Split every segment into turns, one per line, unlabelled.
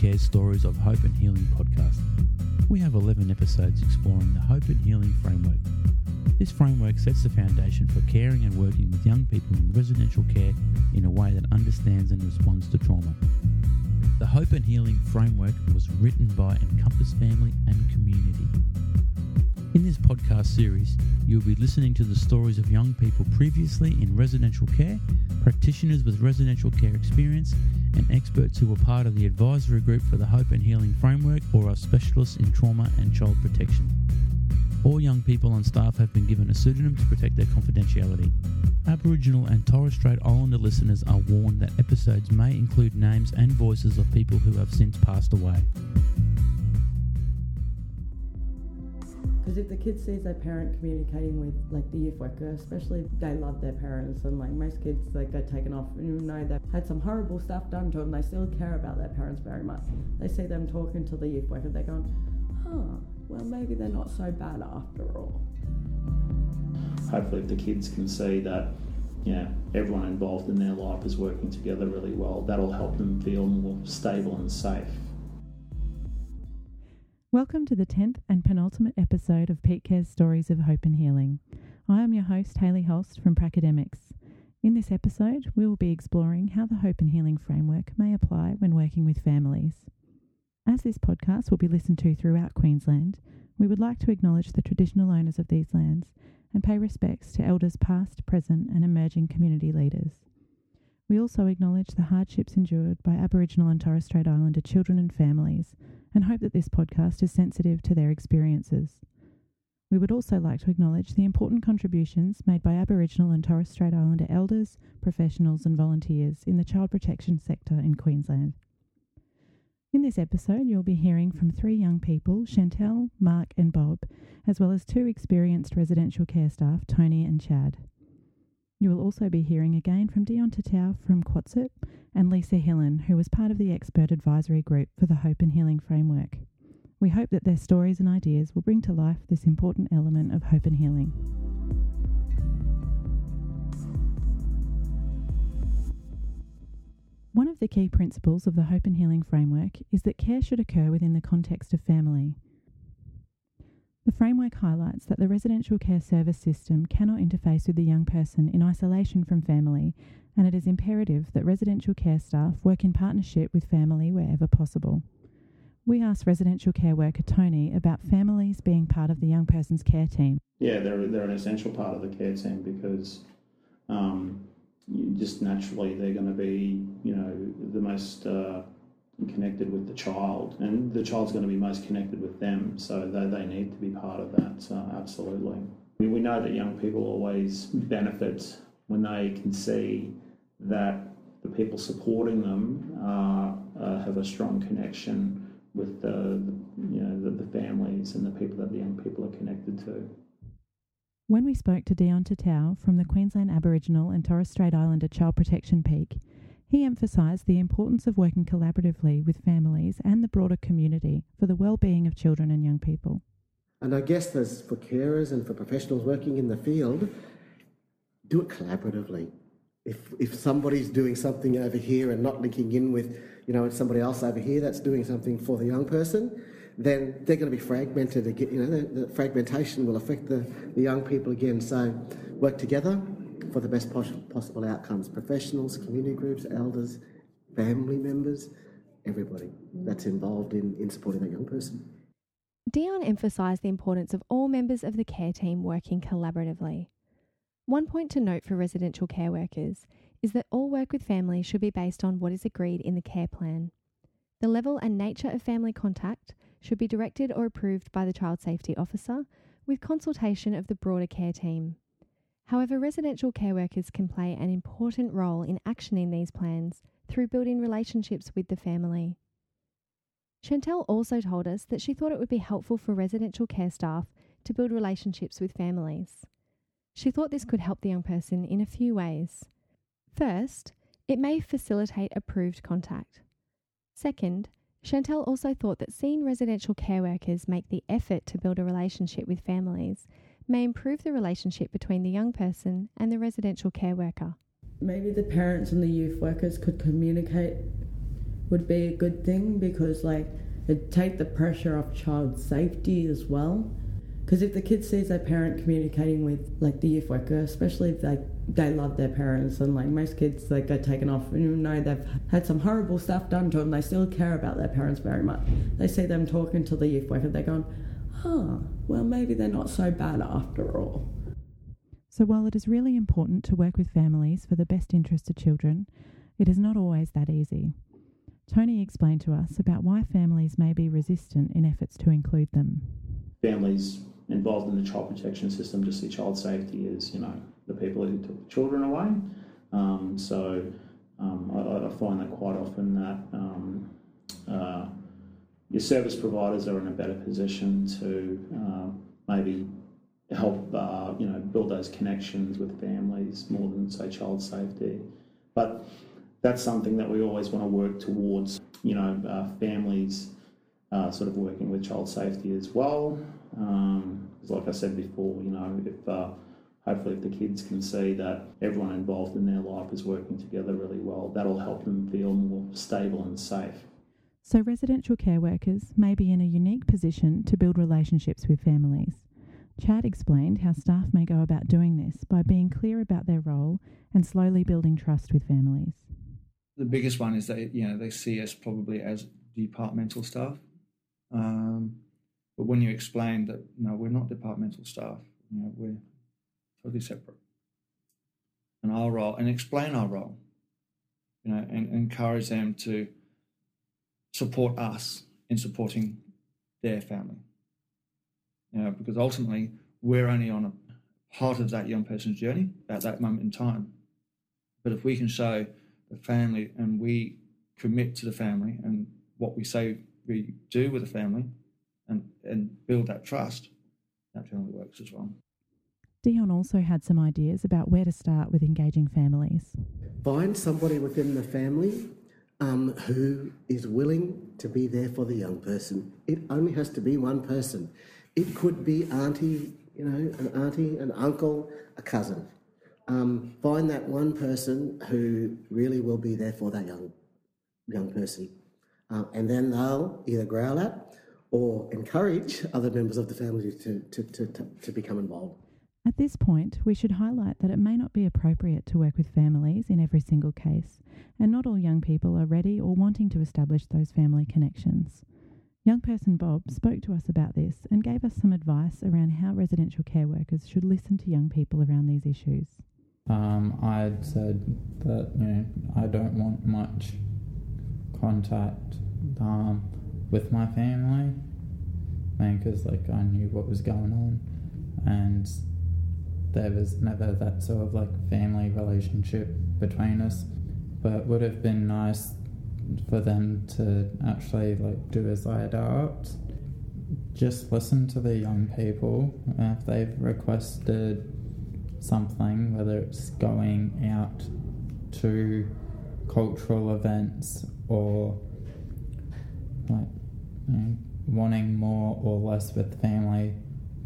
Care's Stories of Hope and Healing podcast. We have 11 episodes exploring the Hope and Healing framework. This framework sets the foundation for caring and working with young people in residential care in a way that understands and responds to trauma. The Hope and Healing framework was written by Encompass Family and Community. In this podcast series, you'll be listening to the stories of young people previously in residential care, practitioners with residential care experience, and experts who were part of the advisory group for the Hope and Healing Framework or are specialists in trauma and child protection. All young people on staff have been given a pseudonym to protect their confidentiality. Aboriginal and Torres Strait Islander listeners are warned that episodes may include names and voices of people who have since passed away.
Because if the kid sees their parent communicating with like the youth worker, especially they love their parents and like most kids like get taken off and you know they've had some horrible stuff done to them, they still care about their parents very much. They see them talking to the youth worker, they're going, huh, well maybe they're not so bad after all.
Hopefully if the kids can see that know, everyone involved in their life is working together really well, that'll help them feel more stable and safe.
Welcome to the 10th and penultimate episode of PeakCare's Stories of Hope and Healing. I am your host, Hayley Holst from Pracademics. In this episode, we will be exploring how the Hope and Healing framework may apply when working with families. As this podcast will be listened to throughout Queensland, we would like to acknowledge the traditional owners of these lands and pay respects to elders past, present, and emerging community leaders. We also acknowledge the hardships endured by Aboriginal and Torres Strait Islander children and families and hope that this podcast is sensitive to their experiences. We would also like to acknowledge the important contributions made by Aboriginal and Torres Strait Islander elders, professionals, and volunteers in the child protection sector in Queensland. In this episode, you'll be hearing from three young people, Chantel, Mark, and Bob, as well as two experienced residential care staff, Tony and Chad. You will also be hearing again from Dion Tatau from QATSICPP and Lisa Hillen, who was part of the expert advisory group for the Hope and Healing Framework. We hope that their stories and ideas will bring to life this important element of hope and healing. One of the key principles of the Hope and Healing Framework is that care should occur within the context of family. The framework highlights that the residential care service system cannot interface with the young person in isolation from family, and it is imperative that residential care staff work in partnership with family wherever possible. We asked residential care worker Tony about families being part of the young person's care team.
Yeah, they're, they're an essential part of the care team because um, just naturally they're going to be, you know, the most uh, connected with the child, and the child's going to be most connected with them, so they, they need to be part of that, absolutely. We, we know that young people always benefit when they can see that the people supporting them uh, uh, have a strong connection with the, the you know the, the, families and the people that the young people are connected to.
When we spoke to Dion Tatau from the Queensland Aboriginal and Torres Strait Islander Child Protection Peak, he emphasised the importance of working collaboratively with families and the broader community for the well-being of children and young people.
And I guess there's for carers and for professionals working in the field, do it collaboratively. If, if somebody's doing something over here and not linking in with, you know, somebody else over here that's doing something for the young person, then they're going to be fragmented again. You know, the, the fragmentation will affect the, the young people again. So work together for the best possible outcomes. Professionals, community groups, elders, family members, everybody that's involved in, in supporting that young person.
Dion emphasised the importance of all members of the care team working collaboratively. One point to note for residential care workers is that all work with families should be based on what is agreed in the care plan. The level and nature of family contact should be directed or approved by the child safety officer with consultation of the broader care team. However, residential care workers can play an important role in actioning these plans through building relationships with the family. Chantel also told us that she thought it would be helpful for residential care staff to build relationships with families. She thought this could help the young person in a few ways. First, it may facilitate approved contact. Second, Chantel also thought that seeing residential care workers make the effort to build a relationship with families may improve the relationship between the young person and the residential care worker.
Maybe the parents and the youth workers could communicate would be a good thing because like it'd take the pressure off child safety as well. Because if the kid sees their parent communicating with like the youth worker, especially if like they love their parents and like most kids like get taken off and you know they've had some horrible stuff done to them, they still care about their parents very much. They see them talking to the youth worker, they're going, huh, well maybe they're not so bad after all.
So, while it is really important to work with families for the best interest of children, it is not always that easy. Tony explained to us about why families may be resistant in efforts to include them.
Families involved in the child protection system just see child safety as, you know, the people who took the children away. Um, so um, I, I, find that quite often that um, uh, your service providers are in a better position to uh, maybe help uh, you know build those connections with families more than say child safety. But that's something that we always want to work towards. You know, uh, families uh, sort of working with child safety as well. Um, like I said before, you know, if uh, hopefully if the kids can see that everyone involved in their life is working together really well, that'll help them feel more stable and safe.
So, residential care workers may be in a unique position to build relationships with families. Chad explained how staff may go about doing this by being clear about their role and slowly building trust with families.
The biggest one is they, you know they see us probably as departmental staff, um, but when you explain that no, we're not departmental staff, you know we're totally separate, and our role and explain our role, you know, and encourage them to support us in supporting their family you know, because ultimately we're only on a part of that young person's journey at that moment in time. But if we can show the family and we commit to the family and what we say we do with the family and, and build that trust, that generally works as well.
Dion also had some ideas about where to start with engaging families.
Find somebody within the family um, who is willing to be there for the young person. It only has to be one person. It could be auntie, you know, an auntie, an uncle, a cousin. Um, find that one person who really will be there for that young young person, um, and then they'll either growl at or encourage other members of the family to, to, to, to, to become involved.
At this point, we should highlight that it may not be appropriate to work with families in every single case, and not all young people are ready or wanting to establish those family connections. Young person Bob spoke to us about this and gave us some advice around how residential care workers should listen to young people around these issues.
Um, I'd said that you know I don't want much contact um, with my family, because like I knew what was going on, and there was never that sort of like family relationship between us. But would have been nice for them to actually like do as I adapt. Just listen to the young people if they've requested something, whether it's going out to cultural events or like you know, wanting more or less with family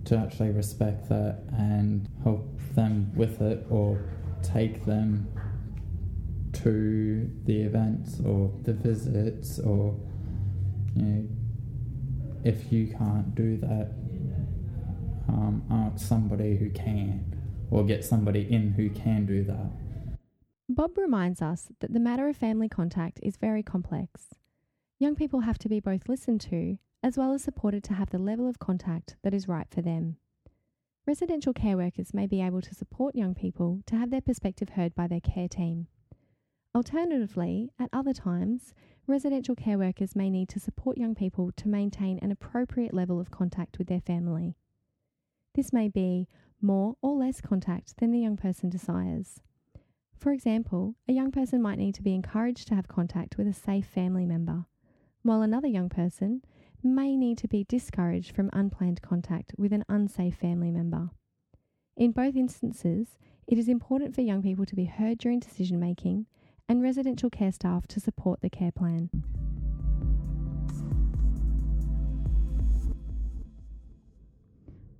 to actually respect that and help them with it or take them to the events or the visits or you know if you can't do that um, ask somebody who can or get somebody in who can do that.
Bob reminds us that the matter of family contact is very complex. Young people have to be both listened to as well as supported to have the level of contact that is right for them residential care workers may be able to support young people to have their perspective heard by their care team Alternatively, at other times, residential care workers may need to support young people to maintain an appropriate level of contact with their family. This may be more or less contact than the young person desires. For example, a young person might need to be encouraged to have contact with a safe family member, while another young person may need to be discouraged from unplanned contact with an unsafe family member. In both instances, it is important for young people to be heard during decision making and residential care staff to support the care plan.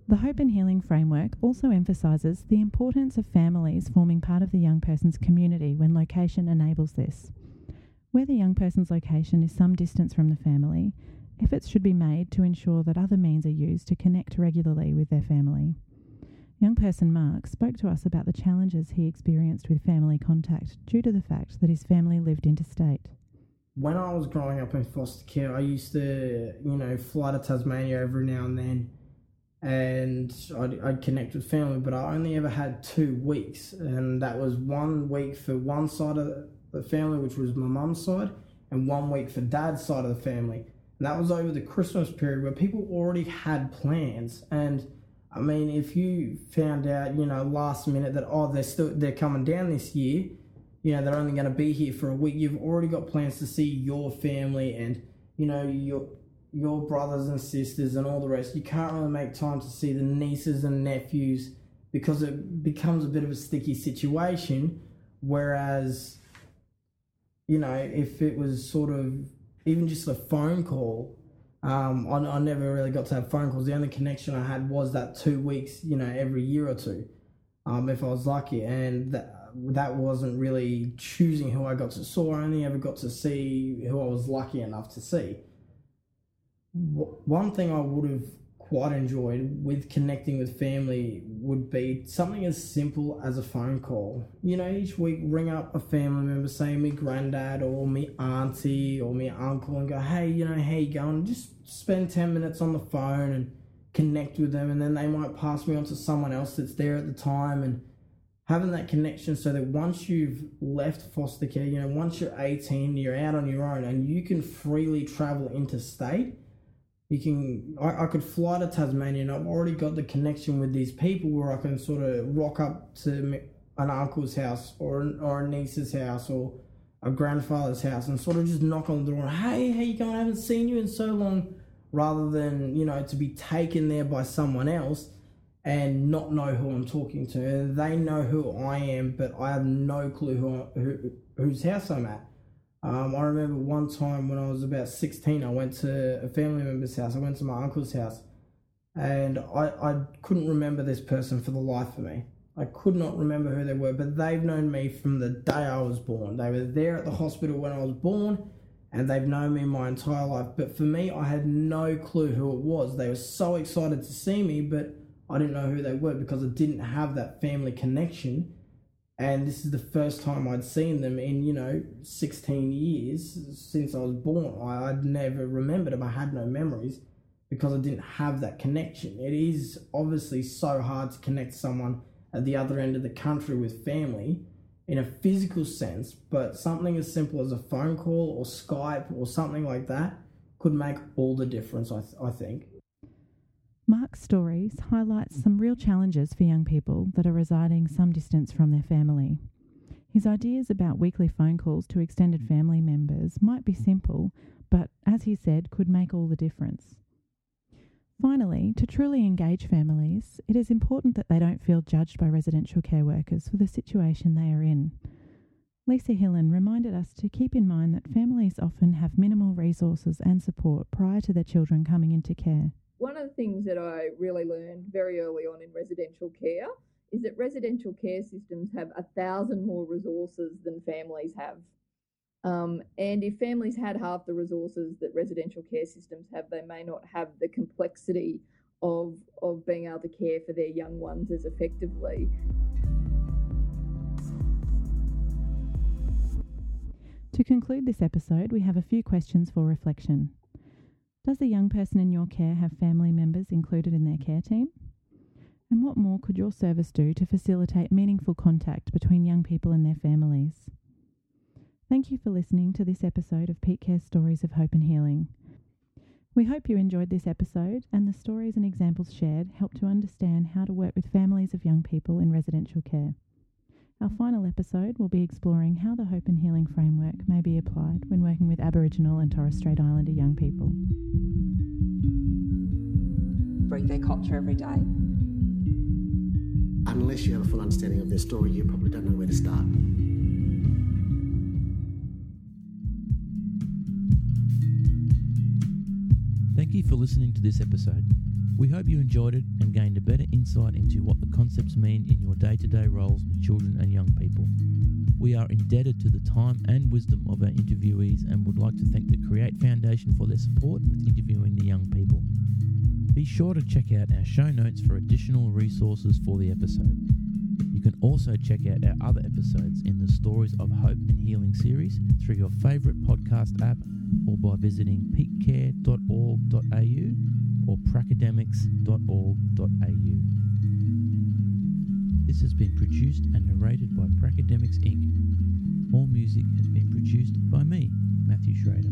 The Hope and Healing Framework also emphasises the importance of families forming part of the young person's community when location enables this. Where the young person's location is some distance from the family, efforts should be made to ensure that other means are used to connect regularly with their family. Young person Mark spoke to us about the challenges he experienced with family contact due to the fact that his family lived interstate.
When I was growing up in foster care, I used to, you know, fly to Tasmania every now and then and I'd, I'd connect with family, but I only ever had two weeks, and that was one week for one side of the family, which was my mum's side, and one week for dad's side of the family. And that was over the Christmas period where people already had plans. And I mean, if you found out, you know, last minute that oh they're still they're coming down this year, you know they're only going to be here for a week, you've already got plans to see your family and you know your your brothers and sisters and all the rest. You can't really make time to see the nieces and nephews because it becomes a bit of a sticky situation. Whereas, you know, if it was sort of even just a phone call, um, I, I never really got to have phone calls. The only connection I had was that two weeks, you know, every year or two, um, if I was lucky. And that, that wasn't really choosing who I got to see. I only ever got to see who I was lucky enough to see one thing I would have quite enjoyed with connecting with family would be something as simple as a phone call. You know, each week ring up a family member, say me granddad or me auntie or me uncle, and go, hey, you know, how you going? Just spend 10 minutes on the phone and connect with them, and then they might pass me on to someone else that's there at the time and having that connection so that once you've left foster care, you know, once you're 18, you're out on your own and you can freely travel interstate you can I, I could fly to Tasmania and I've already got the connection with these people where I can sort of rock up to an uncle's house or or a niece's house or a grandfather's house and sort of just knock on the door hey how you going? I haven't seen you in so long rather than you know to be taken there by someone else and not know who I'm talking to. They know who I am but I have no clue who, who whose house I'm at um, I remember one time when I was about 16, I went to a family member's house. I went to my uncle's house and I, I couldn't remember this person for the life of me. I could not remember who they were, but they've known me from the day I was born. They were there at the hospital when I was born and they've known me my entire life. But for me, I had no clue who it was. They were so excited to see me, but I didn't know who they were because I didn't have that family connection and this is the first time I'd seen them in you know 16 years since I was born. I, would never remembered them. I had no memories because I didn't have that connection. It is obviously so hard to connect someone at the other end of the country with family in a physical sense, but something as simple as a phone call or Skype or something like that could make all the difference. I, th- I think.
Mark's stories highlight some real challenges for young people that are residing some distance from their family. His ideas about weekly phone calls to extended family members might be simple, but as he said, could make all the difference. Finally, to truly engage families, it is important that they don't feel judged by residential care workers for the situation they are in. Lisa Hillen reminded us to keep in mind that families often have minimal resources and support prior to their children coming into care
one of the things that I really learned very early on in residential care is that residential care systems have a thousand more resources than families have. Um, and if families had half the resources that residential care systems have, they may not have the complexity of, of being able to care for their young ones as effectively.
To conclude this episode, we have a few questions for reflection. Does the young person in your care have family members included in their care team? And what more could your service do to facilitate meaningful contact between young people and their families? Thank you for listening to this episode of Peak Care Stories of Hope and Healing. We hope you enjoyed this episode and the stories and examples shared help to understand how to work with families of young people in residential care. Our final episode will be exploring how the Hope and Healing framework may be applied when working with Aboriginal and Torres Strait Islander young people.
Breathe their culture every day.
Unless you have a full understanding of their story, you probably don't know where to start.
Thank you for listening to this episode. We hope you enjoyed it and gained a better insight into what the concepts mean in your day to day roles with children and young people. We are indebted to the time and wisdom of our interviewees and would like to thank the Create Foundation for their support with interviewing the young people. Be sure to check out our show notes for additional resources for the episode. You can also check out our other episodes in the Stories of Hope and Healing series through your favourite podcast app or by visiting peakcare.org.au or pracademics.org.au. This has been produced and narrated by Pracademics Inc. All music has been produced by me, Matthew Schrader.